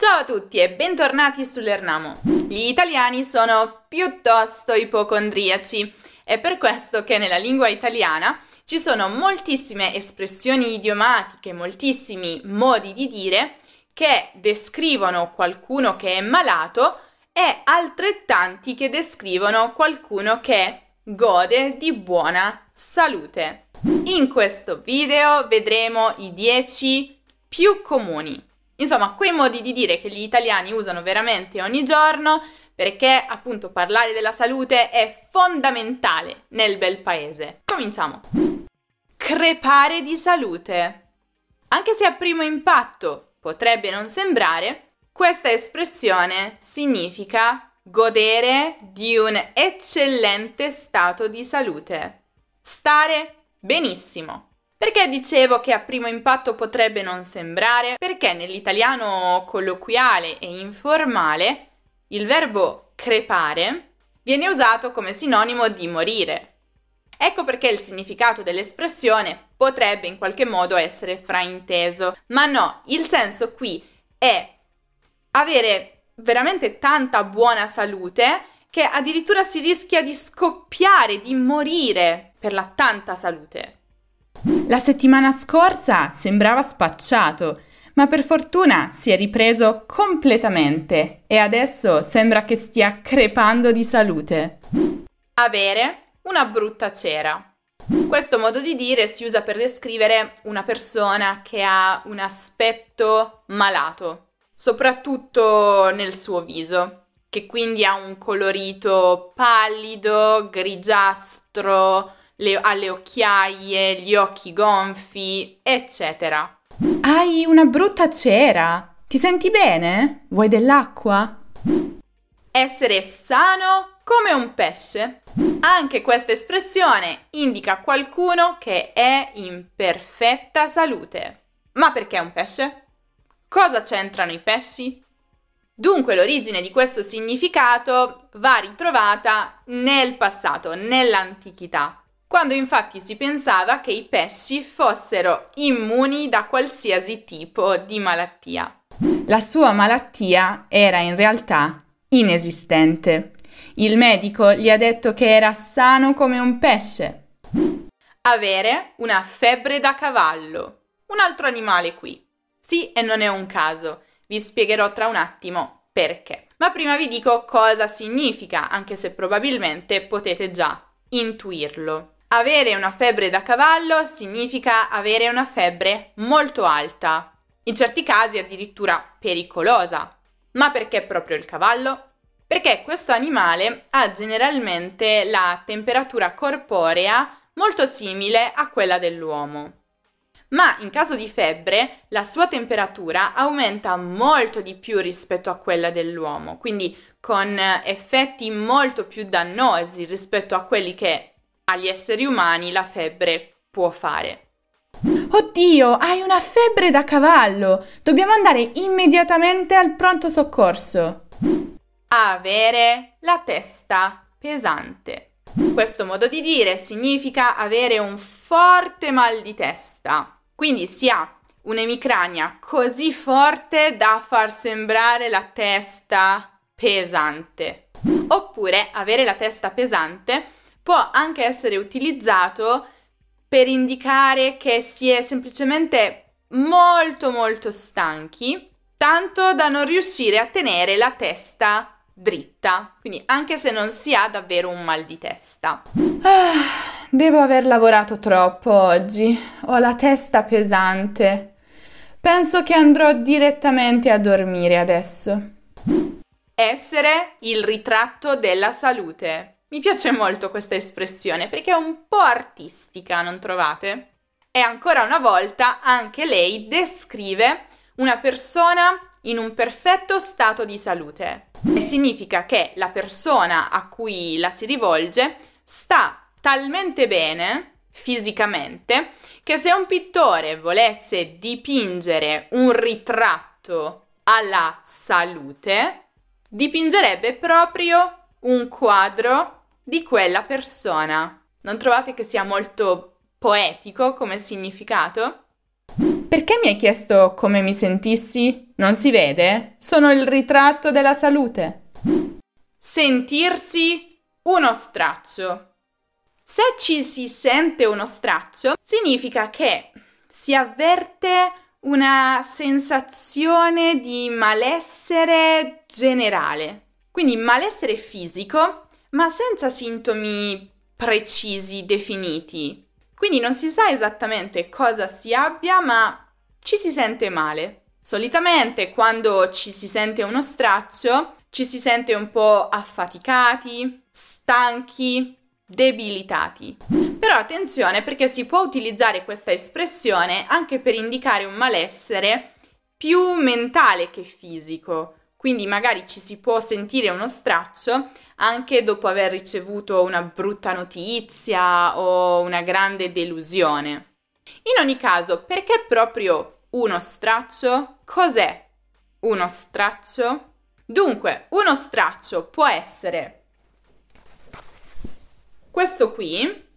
Ciao a tutti e bentornati sull'Ernamo. Gli italiani sono piuttosto ipocondriaci. È per questo che nella lingua italiana ci sono moltissime espressioni idiomatiche, moltissimi modi di dire che descrivono qualcuno che è malato e altrettanti che descrivono qualcuno che gode di buona salute. In questo video vedremo i 10 più comuni. Insomma, quei modi di dire che gli italiani usano veramente ogni giorno perché appunto parlare della salute è fondamentale nel bel paese. Cominciamo. Crepare di salute. Anche se a primo impatto potrebbe non sembrare, questa espressione significa godere di un eccellente stato di salute. Stare benissimo. Perché dicevo che a primo impatto potrebbe non sembrare? Perché nell'italiano colloquiale e informale il verbo crepare viene usato come sinonimo di morire. Ecco perché il significato dell'espressione potrebbe in qualche modo essere frainteso, ma no, il senso qui è avere veramente tanta buona salute che addirittura si rischia di scoppiare, di morire per la tanta salute. La settimana scorsa sembrava spacciato, ma per fortuna si è ripreso completamente e adesso sembra che stia crepando di salute. Avere una brutta cera. Questo modo di dire si usa per descrivere una persona che ha un aspetto malato, soprattutto nel suo viso, che quindi ha un colorito pallido, grigiastro, le, ha le occhiaie, gli occhi gonfi, eccetera. Hai una brutta cera. Ti senti bene? Vuoi dell'acqua? Essere sano come un pesce. Anche questa espressione indica qualcuno che è in perfetta salute. Ma perché un pesce? Cosa c'entrano i pesci? Dunque l'origine di questo significato va ritrovata nel passato, nell'antichità quando infatti si pensava che i pesci fossero immuni da qualsiasi tipo di malattia. La sua malattia era in realtà inesistente. Il medico gli ha detto che era sano come un pesce. Avere una febbre da cavallo. Un altro animale qui. Sì, e non è un caso. Vi spiegherò tra un attimo perché. Ma prima vi dico cosa significa, anche se probabilmente potete già intuirlo. Avere una febbre da cavallo significa avere una febbre molto alta, in certi casi addirittura pericolosa. Ma perché proprio il cavallo? Perché questo animale ha generalmente la temperatura corporea molto simile a quella dell'uomo. Ma in caso di febbre la sua temperatura aumenta molto di più rispetto a quella dell'uomo, quindi con effetti molto più dannosi rispetto a quelli che agli esseri umani la febbre può fare. Oddio, hai una febbre da cavallo! Dobbiamo andare immediatamente al pronto soccorso. Avere la testa pesante. Questo modo di dire significa avere un forte mal di testa. Quindi si ha un'emicrania così forte da far sembrare la testa pesante. Oppure avere la testa pesante può anche essere utilizzato per indicare che si è semplicemente molto molto stanchi, tanto da non riuscire a tenere la testa dritta, quindi anche se non si ha davvero un mal di testa. Ah, devo aver lavorato troppo oggi, ho la testa pesante. Penso che andrò direttamente a dormire adesso. Essere il ritratto della salute. Mi piace molto questa espressione perché è un po' artistica, non trovate? E ancora una volta anche lei descrive una persona in un perfetto stato di salute. E significa che la persona a cui la si rivolge sta talmente bene fisicamente che se un pittore volesse dipingere un ritratto alla salute, dipingerebbe proprio un quadro di quella persona. Non trovate che sia molto poetico come significato? Perché mi hai chiesto come mi sentissi? Non si vede? Sono il ritratto della salute. Sentirsi uno straccio. Se ci si sente uno straccio, significa che si avverte una sensazione di malessere generale. Quindi malessere fisico, ma senza sintomi precisi, definiti. Quindi non si sa esattamente cosa si abbia, ma ci si sente male. Solitamente quando ci si sente uno straccio, ci si sente un po' affaticati, stanchi, debilitati. Però attenzione perché si può utilizzare questa espressione anche per indicare un malessere più mentale che fisico. Quindi magari ci si può sentire uno straccio anche dopo aver ricevuto una brutta notizia o una grande delusione. In ogni caso, perché proprio uno straccio? Cos'è uno straccio? Dunque, uno straccio può essere questo qui,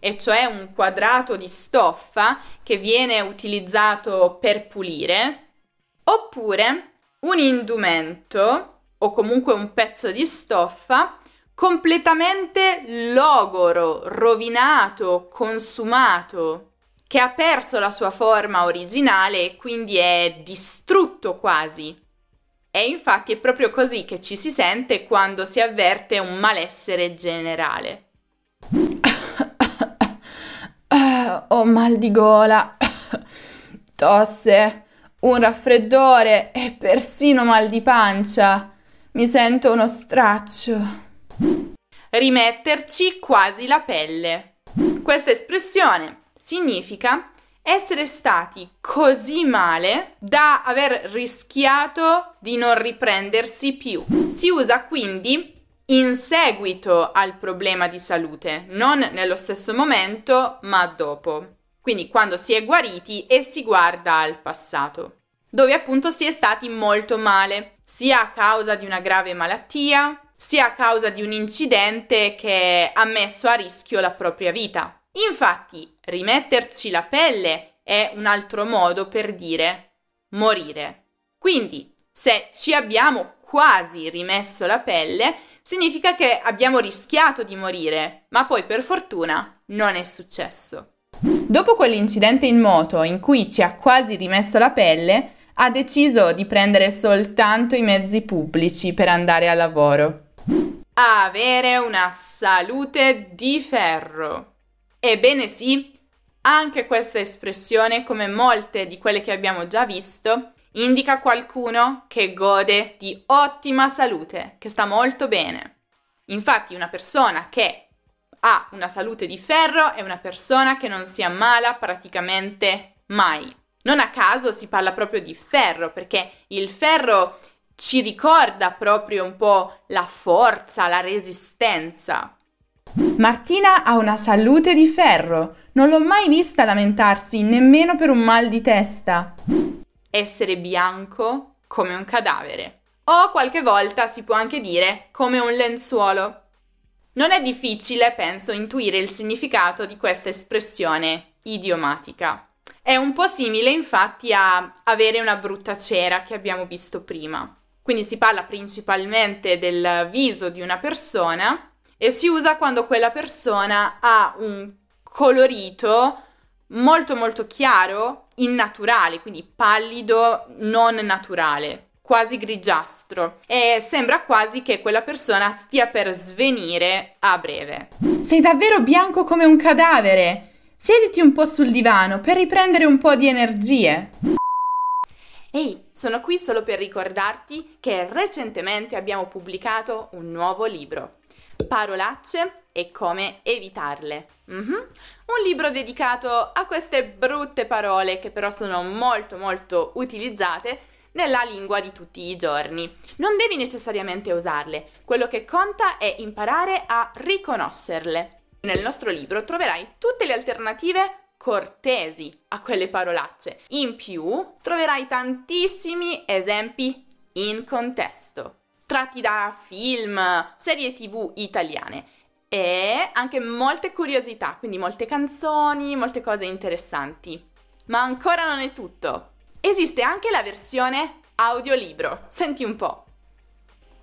e cioè un quadrato di stoffa che viene utilizzato per pulire, oppure un indumento o comunque un pezzo di stoffa completamente logoro, rovinato, consumato, che ha perso la sua forma originale e quindi è distrutto quasi. E infatti è proprio così che ci si sente quando si avverte un malessere generale. Ho mal di gola, tosse, un raffreddore e persino mal di pancia. Mi sento uno straccio. Rimetterci quasi la pelle. Questa espressione significa essere stati così male da aver rischiato di non riprendersi più. Si usa quindi in seguito al problema di salute, non nello stesso momento, ma dopo. Quindi quando si è guariti e si guarda al passato, dove appunto si è stati molto male, sia a causa di una grave malattia, sia a causa di un incidente che ha messo a rischio la propria vita. Infatti, rimetterci la pelle è un altro modo per dire morire. Quindi, se ci abbiamo quasi rimesso la pelle, significa che abbiamo rischiato di morire, ma poi per fortuna non è successo. Dopo quell'incidente in moto in cui ci ha quasi rimesso la pelle, ha deciso di prendere soltanto i mezzi pubblici per andare al lavoro. Avere una salute di ferro. Ebbene sì, anche questa espressione, come molte di quelle che abbiamo già visto, indica qualcuno che gode di ottima salute, che sta molto bene. Infatti una persona che ha una salute di ferro è una persona che non si ammala praticamente mai. Non a caso si parla proprio di ferro, perché il ferro ci ricorda proprio un po' la forza, la resistenza. Martina ha una salute di ferro. Non l'ho mai vista lamentarsi nemmeno per un mal di testa. Essere bianco come un cadavere. O qualche volta si può anche dire come un lenzuolo. Non è difficile, penso, intuire il significato di questa espressione idiomatica. È un po' simile infatti a avere una brutta cera che abbiamo visto prima. Quindi si parla principalmente del viso di una persona e si usa quando quella persona ha un colorito molto molto chiaro, innaturale, quindi pallido, non naturale, quasi grigiastro e sembra quasi che quella persona stia per svenire a breve. Sei davvero bianco come un cadavere. Siediti un po' sul divano per riprendere un po' di energie. Ehi, sono qui solo per ricordarti che recentemente abbiamo pubblicato un nuovo libro. Parolacce e come evitarle. Mm-hmm. Un libro dedicato a queste brutte parole che però sono molto molto utilizzate nella lingua di tutti i giorni. Non devi necessariamente usarle, quello che conta è imparare a riconoscerle. Nel nostro libro troverai tutte le alternative cortesi a quelle parolacce. In più troverai tantissimi esempi in contesto tratti da film, serie tv italiane e anche molte curiosità, quindi molte canzoni, molte cose interessanti. Ma ancora non è tutto. Esiste anche la versione audiolibro. Senti un po'.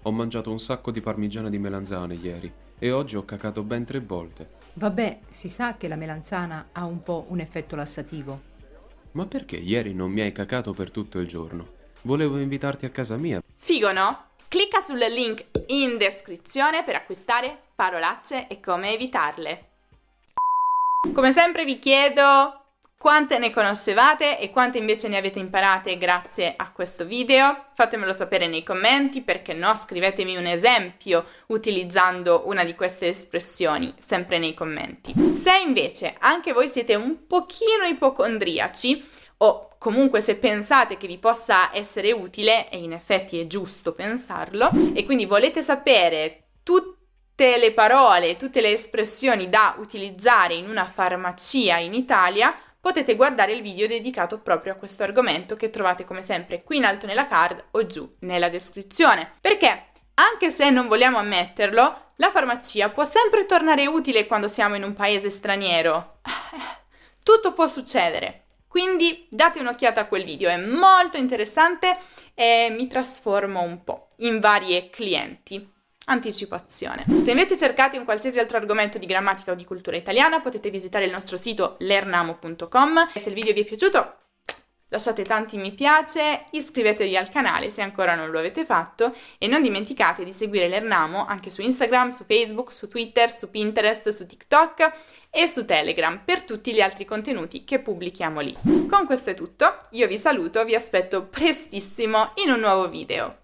Ho mangiato un sacco di parmigiana di melanzane ieri e oggi ho cacato ben tre volte. Vabbè, si sa che la melanzana ha un po' un effetto lassativo. Ma perché ieri non mi hai cacato per tutto il giorno? Volevo invitarti a casa mia. Figo, no? Clicca sul link in descrizione per acquistare parolacce e come evitarle. Come sempre vi chiedo quante ne conoscevate e quante invece ne avete imparate grazie a questo video. Fatemelo sapere nei commenti, perché no, scrivetemi un esempio utilizzando una di queste espressioni, sempre nei commenti. Se invece anche voi siete un pochino ipocondriaci, o comunque se pensate che vi possa essere utile, e in effetti è giusto pensarlo, e quindi volete sapere tutte le parole, tutte le espressioni da utilizzare in una farmacia in Italia, potete guardare il video dedicato proprio a questo argomento che trovate come sempre qui in alto nella card o giù nella descrizione. Perché anche se non vogliamo ammetterlo, la farmacia può sempre tornare utile quando siamo in un paese straniero. Tutto può succedere. Quindi date un'occhiata a quel video, è molto interessante e mi trasformo un po' in varie clienti. Anticipazione. Se invece cercate un qualsiasi altro argomento di grammatica o di cultura italiana potete visitare il nostro sito lernamo.com e se il video vi è piaciuto lasciate tanti mi piace, iscrivetevi al canale se ancora non lo avete fatto e non dimenticate di seguire l'Ernamo anche su Instagram, su Facebook, su Twitter, su Pinterest, su TikTok e su Telegram per tutti gli altri contenuti che pubblichiamo lì. Con questo è tutto, io vi saluto, vi aspetto prestissimo in un nuovo video.